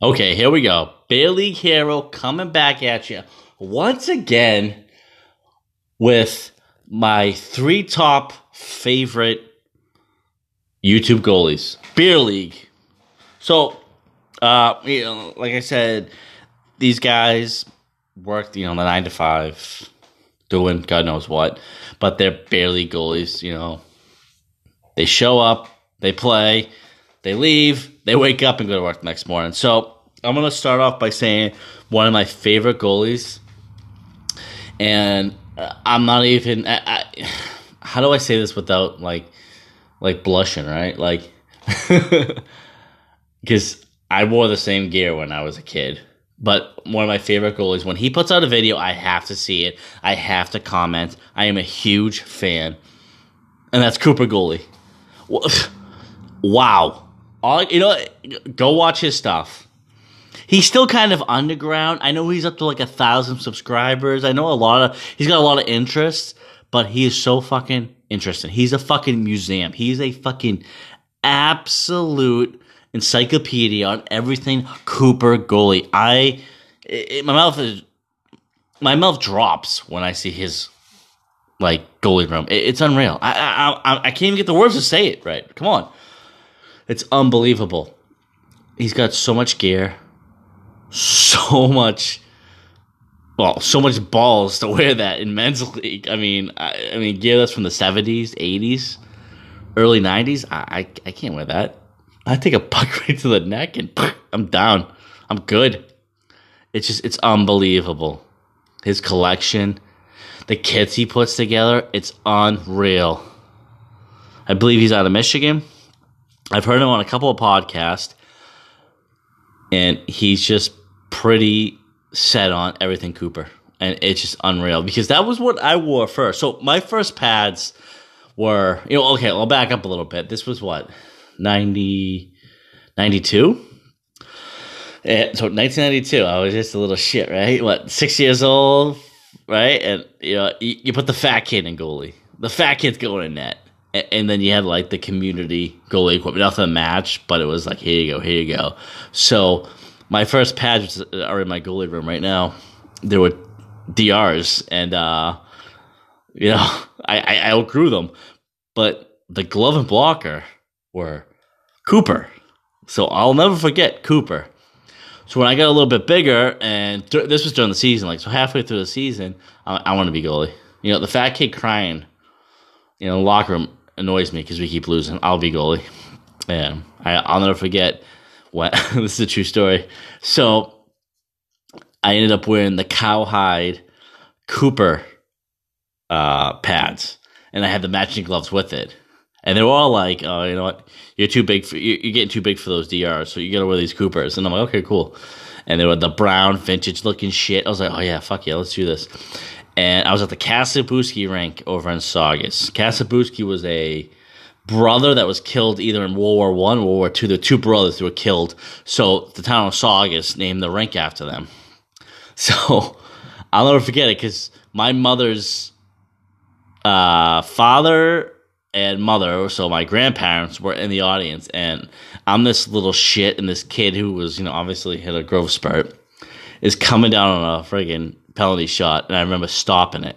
Okay, here we go. League Hero coming back at you once again with my three top favorite YouTube goalies. Beer League. So, uh, you know, like I said, these guys work, you know, the nine to five, doing God knows what, but they're barely goalies, you know. They show up, they play, they leave, they wake up and go to work the next morning. So I'm gonna start off by saying one of my favorite goalies, and uh, I'm not even. I, I, how do I say this without like, like blushing? Right, like, because I wore the same gear when I was a kid. But one of my favorite goalies, when he puts out a video, I have to see it. I have to comment. I am a huge fan, and that's Cooper Goalie. Wow, all you know, go watch his stuff. He's still kind of underground. I know he's up to like a thousand subscribers. I know a lot of he's got a lot of interest, but he is so fucking interesting. He's a fucking museum. He's a fucking absolute encyclopedia on everything Cooper goalie. I it, my mouth is my mouth drops when I see his like goalie room. It, it's unreal. I, I I I can't even get the words to say it right. Come on, it's unbelievable. He's got so much gear, so much. Well, so much balls to wear that in men's league. I mean, I, I mean, gear that's from the seventies, eighties, early nineties. I, I I can't wear that. I take a puck right to the neck and I'm down. I'm good. It's just it's unbelievable. His collection, the kits he puts together, it's unreal. I believe he's out of Michigan. I've heard him on a couple of podcasts, and he's just pretty set on everything Cooper. And it's just unreal because that was what I wore first. So my first pads were, you know, okay, I'll back up a little bit. This was what, 90, 92? And eh, so 1992, I was just a little shit, right? What, six years old, right? And you know, you, you put the fat kid in goalie. The fat kid's going in net. And, then you had like the community goalie equipment, nothing match, but it was like, here you go, here you go. So my first pads are in my goalie room right now. There were DRs, and uh, you know, I, I, outgrew them. But the glove and blocker were Cooper. So I'll never forget Cooper. So when I got a little bit bigger, and th- this was during the season, like so halfway through the season, I, I want to be goalie. You know, the fat kid crying, you know, in the locker room annoys me because we keep losing. I'll be goalie, and I, I'll never forget what this is a true story. So I ended up wearing the cowhide Cooper uh, pads, and I had the matching gloves with it. And they were all like, "Oh, you know what? You're too big for you're getting too big for those DRs, so you got to wear these Coopers." And I'm like, "Okay, cool." And they were the brown vintage looking shit. I was like, "Oh yeah, fuck yeah, let's do this." And I was at the Kasabuski rink over in Saugus. Kasabuski was a brother that was killed either in World War One, World War Two. The two brothers who were killed, so the town of Saugus named the rink after them. So I'll never forget it because my mother's uh, father and mother, so my grandparents were in the audience, and I'm this little shit, and this kid who was, you know, obviously hit a growth spurt, is coming down on a friggin' penalty shot, and I remember stopping it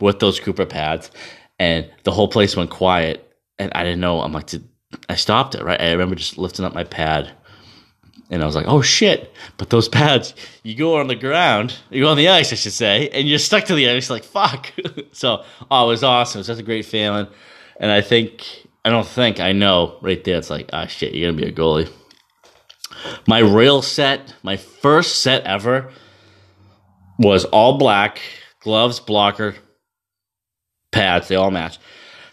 with those Cooper pads, and the whole place went quiet, and I didn't know. I'm like, did I stopped it right? I remember just lifting up my pad, and I was like, oh shit! But those pads, you go on the ground, you go on the ice, I should say, and you're stuck to the ice, like fuck. so, oh, it was awesome. It was such a great feeling. And I think, I don't think, I know right there, it's like, ah, shit, you're to be a goalie. My rail set, my first set ever, was all black, gloves, blocker, pads, they all match.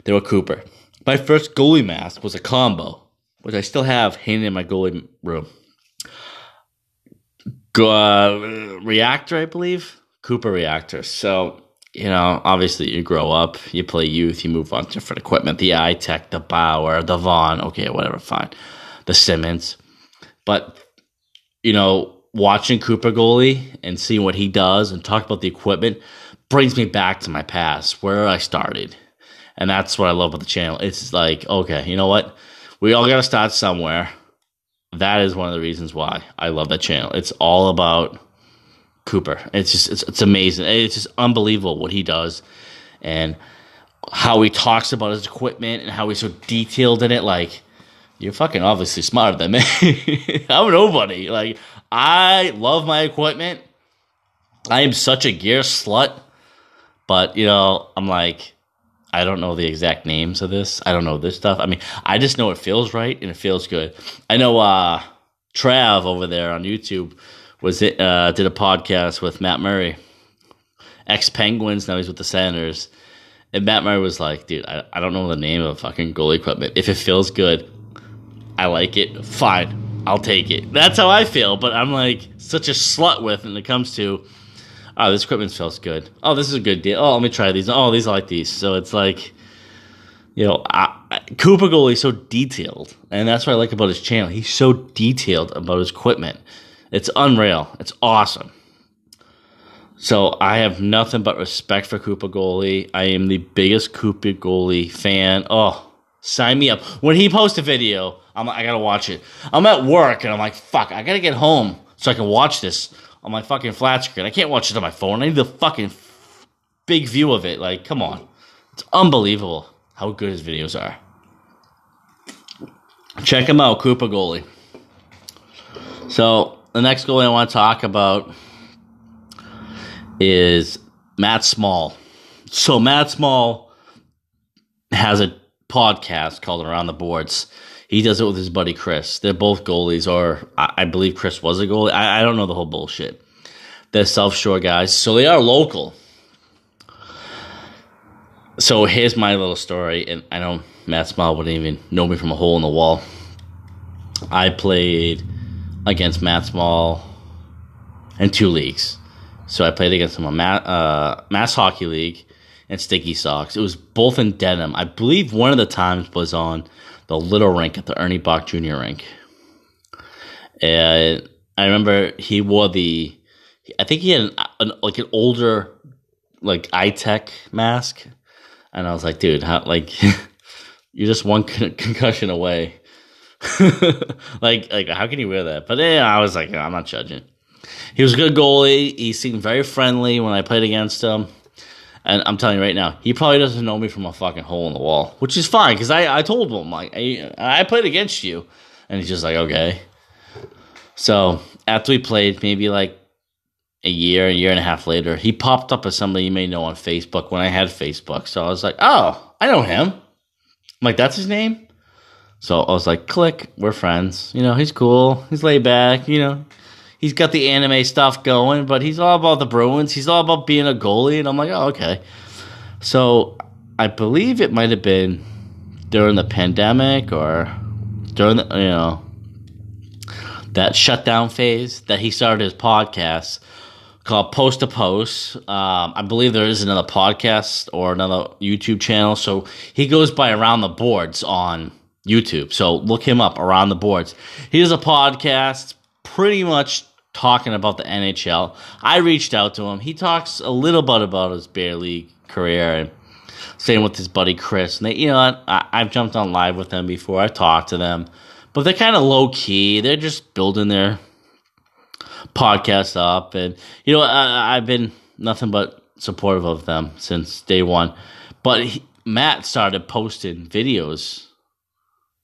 They were Cooper. My first goalie mask was a combo, which I still have hanging in my goalie room. Uh, reactor, I believe. Cooper reactor. So you know, obviously you grow up, you play youth, you move on to different equipment, the iTech, the Bauer, the Vaughn, okay, whatever, fine. The Simmons. But, you know, watching Cooper goalie and seeing what he does and talk about the equipment brings me back to my past, where I started. And that's what I love about the channel. It's like, okay, you know what? We all got to start somewhere. that is one of the reasons why I love that channel. It's all about Cooper. It's just it's, it's amazing. It's just unbelievable what he does and how he talks about his equipment and how he's so detailed in it. Like you're fucking obviously smarter than me. I'm nobody. Like I love my equipment. I am such a gear slut, but you know I'm like I don't know the exact names of this. I don't know this stuff. I mean, I just know it feels right and it feels good. I know uh Trav over there on YouTube was it uh, did a podcast with Matt Murray, ex Penguins. Now he's with the Senators, and Matt Murray was like, "Dude, I, I don't know the name of fucking goalie equipment. If it feels good, I like it. Fine, I'll take it. That's how I feel. But I'm like such a slut with when it comes to oh, this equipment feels good. Oh, this is a good deal. Oh, let me try these. Oh, these I like these. So it's like, you know, I, I, Cooper is so detailed, and that's what I like about his channel. He's so detailed about his equipment. It's unreal. It's awesome. So I have nothing but respect for Cooper Goalie. I am the biggest Cooper Goalie fan. Oh, sign me up. When he posts a video, I'm I gotta watch it. I'm at work and I'm like, fuck, I gotta get home so I can watch this on my fucking flat screen. I can't watch it on my phone. I need the fucking big view of it. Like, come on. It's unbelievable how good his videos are. Check him out, Cooper Goalie. So, the next goalie I want to talk about is Matt Small. So, Matt Small has a podcast called Around the Boards. He does it with his buddy Chris. They're both goalies, or I, I believe Chris was a goalie. I, I don't know the whole bullshit. They're South Shore guys, so they are local. So here's my little story, and I know Matt Small wouldn't even know me from a hole in the wall. I played against Matt Small in two leagues. So I played against him on Mass, uh, Mass Hockey League and Stinky Socks. It was both in Dedham. I believe one of the times was on the little rink at the Ernie Bach Jr. rink. And I remember he wore the, I think he had an, an like an older, like iTech mask, and I was like, dude, how like you're just one con- concussion away. like like how can you wear that? But yeah, I was like, oh, I'm not judging. He was a good goalie. He seemed very friendly when I played against him. And I'm telling you right now, he probably doesn't know me from a fucking hole in the wall, which is fine because I, I told him like I, I played against you, and he's just like okay. So after we played, maybe like a year, a year and a half later, he popped up as somebody you may know on Facebook when I had Facebook. So I was like, oh, I know him. I'm like, that's his name. So I was like, click, we're friends. You know, he's cool. He's laid back. You know, he's got the anime stuff going, but he's all about the Bruins. He's all about being a goalie. And I'm like, oh, okay. So I believe it might have been during the pandemic or during the, you know, that shutdown phase that he started his podcast called Post to Post. Um, I believe there is another podcast or another YouTube channel. So he goes by Around the Boards on YouTube. So look him up, Around the Boards. He does a podcast pretty much talking about the NHL. I reached out to him. He talks a little bit about his beer league career and same with his buddy Chris. And they, you know, I, I've jumped on live with them before. I've talked to them, but they're kind of low key. They're just building their podcast up, and you know, I, I've been nothing but supportive of them since day one. But he, Matt started posting videos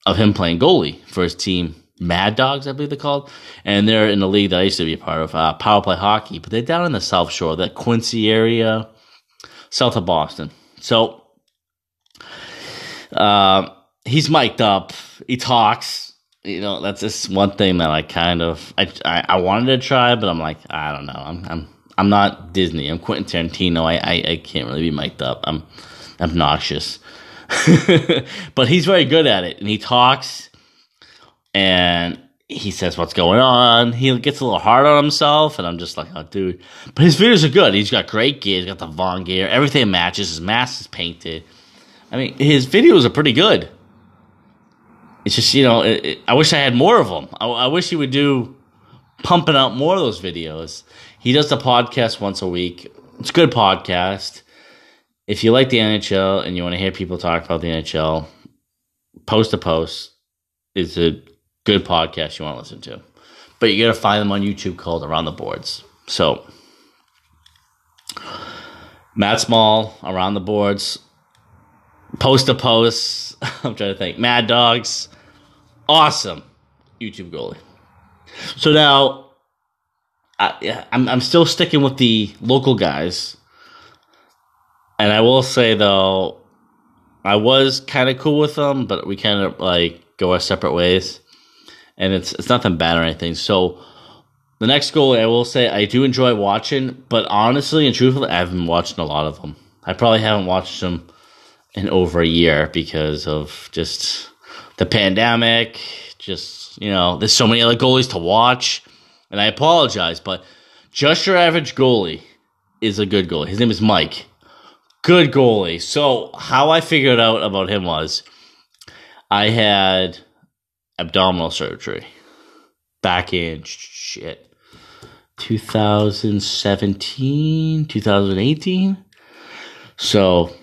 of him playing goalie for his team Mad Dogs, I believe they're called, and they're in the league that I used to be a part of, uh, Power Play Hockey. But they're down in the South Shore, that Quincy area, south of Boston. So uh, he's mic'd up. He talks. You know, that's just one thing that I kind of I, I, I wanted to try, but I'm like I don't know. I'm I'm I'm not Disney. I'm Quentin Tarantino. I I, I can't really be mic'd up. I'm obnoxious. but he's very good at it, and he talks and he says what's going on. He gets a little hard on himself, and I'm just like, oh, dude. But his videos are good. He's got great gear. He's got the Vaughn gear. Everything matches. His mask is painted. I mean, his videos are pretty good. It's just you know, it, it, I wish I had more of them. I, I wish he would do pumping out more of those videos. He does the podcast once a week. It's a good podcast. If you like the NHL and you want to hear people talk about the NHL, post to post is a good podcast you want to listen to. But you got to find them on YouTube called Around the Boards. So, Matt Small, Around the Boards, Post to Post. I'm trying to think. Mad Dogs. Awesome YouTube goalie. So now, I, I'm, I'm still sticking with the local guys. And I will say, though, I was kind of cool with them, but we kind of like go our separate ways and it's it's nothing bad or anything. So the next goal, I will say, I do enjoy watching, but honestly and truthfully, I haven't watching a lot of them. I probably haven't watched them in over a year because of just the pandemic. Just you know, there's so many other goalies to watch, and I apologize, but just your average goalie is a good goalie. His name is Mike. Good goalie. So how I figured out about him was I had abdominal surgery back in shit 2017 2018 so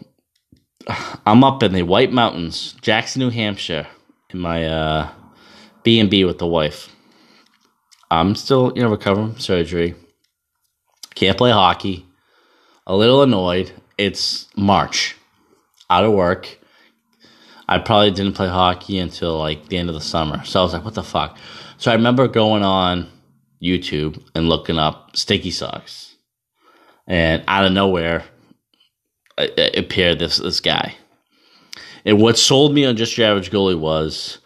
i'm up in the white mountains jackson new hampshire in my uh, b&b with the wife. I'm still you know recovering from surgery. Can't play hockey. A little annoyed. It's march. Out of work I probably didn't play hockey until like the end of the summer. So I was like, what the fuck? So I remember going on YouTube and looking up stinky socks. And out of nowhere, it appeared this this guy. And what sold me on just your average goalie was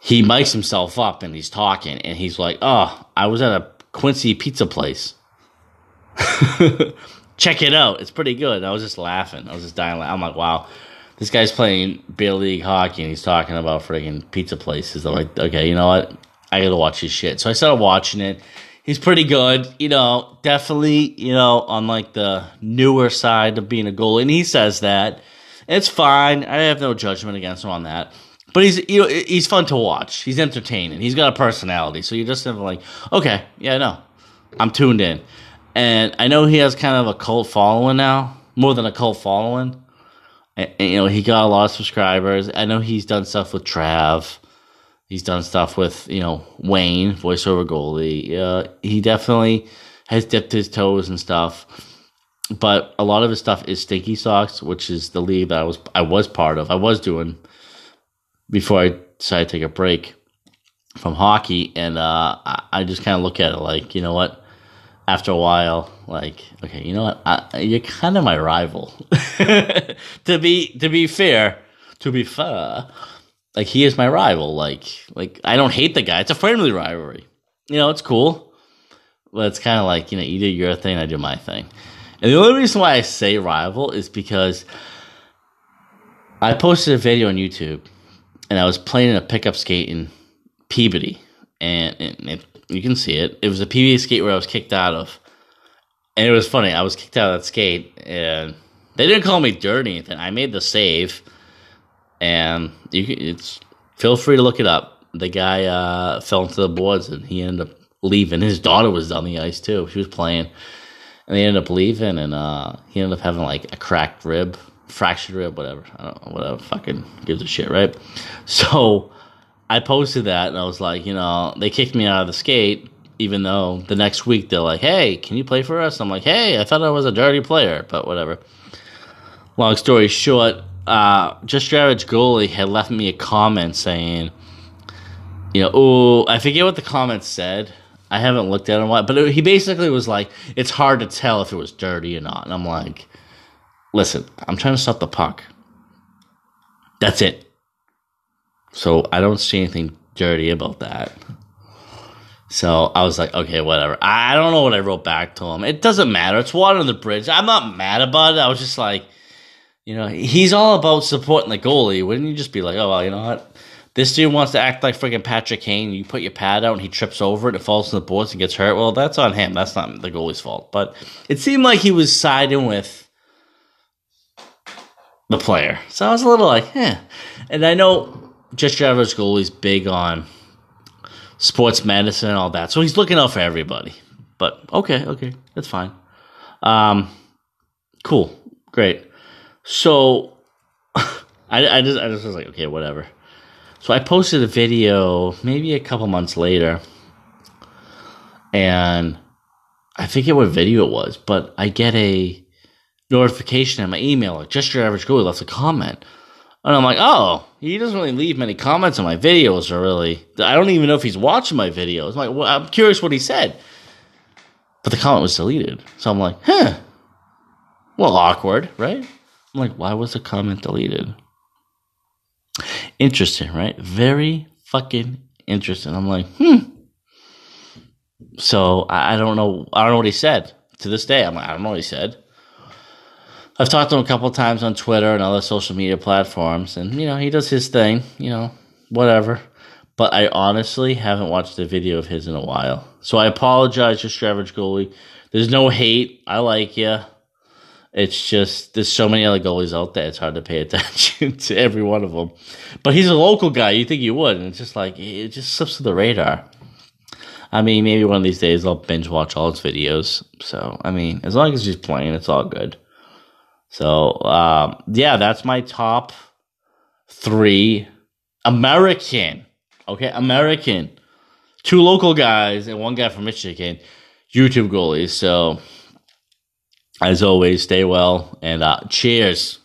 he mics himself up and he's talking and he's like, "Oh, I was at a Quincy pizza place. Check it out. It's pretty good." I was just laughing. I was just dying. I'm like, "Wow." This guy's playing beer league hockey and he's talking about freaking pizza places. I'm like, okay, you know what? I gotta watch his shit. So I started watching it. He's pretty good, you know, definitely, you know, on like the newer side of being a goalie. And he says that. It's fine. I have no judgment against him on that. But he's you know, he's fun to watch. He's entertaining. He's got a personality. So you're just have like, okay, yeah, no. I'm tuned in. And I know he has kind of a cult following now, more than a cult following. And, you know, he got a lot of subscribers. I know he's done stuff with Trav. He's done stuff with, you know, Wayne, voiceover goalie. Uh, he definitely has dipped his toes and stuff. But a lot of his stuff is Stinky Socks, which is the league that I was I was part of. I was doing before I decided to take a break from hockey, and uh, I, I just kind of look at it like, you know what? After a while, like, okay, you know what? I, you're kind of my rival. to be to be fair, to be fair, like he is my rival. Like like I don't hate the guy. It's a friendly rivalry. You know, it's cool. But it's kind of like you know, you do your thing, I do my thing. And the only reason why I say rival is because I posted a video on YouTube, and I was playing a pickup skate in Peabody, and, and it you can see it. It was a PBA skate where I was kicked out of. And it was funny. I was kicked out of that skate, and they didn't call me dirty or anything. I made the save, and you can, it's feel free to look it up. The guy uh, fell into the boards, and he ended up leaving. His daughter was on the ice too. She was playing, and they ended up leaving, and uh, he ended up having like a cracked rib, fractured rib, whatever. I don't know, whatever. Fucking gives a shit, right? So I posted that and I was like, you know, they kicked me out of the skate, even though the next week they're like, hey, can you play for us? I'm like, hey, I thought I was a dirty player, but whatever. Long story short, uh, just average goalie had left me a comment saying, you know, oh, I forget what the comment said. I haven't looked at it in a while, but it, he basically was like, it's hard to tell if it was dirty or not. And I'm like, listen, I'm trying to stop the puck. That's it. So I don't see anything dirty about that. So I was like, okay, whatever. I don't know what I wrote back to him. It doesn't matter. It's water on the bridge. I'm not mad about it. I was just like, you know, he's all about supporting the goalie. Wouldn't you just be like, oh, well, you know what? This dude wants to act like freaking Patrick Kane. You put your pad out and he trips over it and falls in the boards and gets hurt. Well, that's on him. That's not the goalie's fault. But it seemed like he was siding with the player. So I was a little like, eh. And I know just your average goalie's big on sports medicine and all that. So he's looking out for everybody. But okay, okay, that's fine. Um, cool, great. So I, I just I just was like, okay, whatever. So I posted a video maybe a couple months later, and I forget what video it was, but I get a notification in my email like just your average goalie left a comment. And I'm like, oh, he doesn't really leave many comments on my videos, or really. I don't even know if he's watching my videos. I'm like, well, I'm curious what he said. But the comment was deleted. So I'm like, huh. Well, awkward, right? I'm like, why was the comment deleted? Interesting, right? Very fucking interesting. I'm like, hmm. So I don't know. I don't know what he said. To this day, I'm like, I don't know what he said. I've talked to him a couple times on Twitter and other social media platforms, and you know he does his thing. You know, whatever. But I honestly haven't watched a video of his in a while, so I apologize, just your average goalie. There's no hate. I like you. It's just there's so many other goalies out there. It's hard to pay attention to every one of them. But he's a local guy. You think you would, and it's just like it just slips to the radar. I mean, maybe one of these days I'll binge watch all his videos. So I mean, as long as he's playing, it's all good. So um, yeah, that's my top three American. Okay, American. Two local guys and one guy from Michigan. YouTube goalies. So as always, stay well and uh, cheers.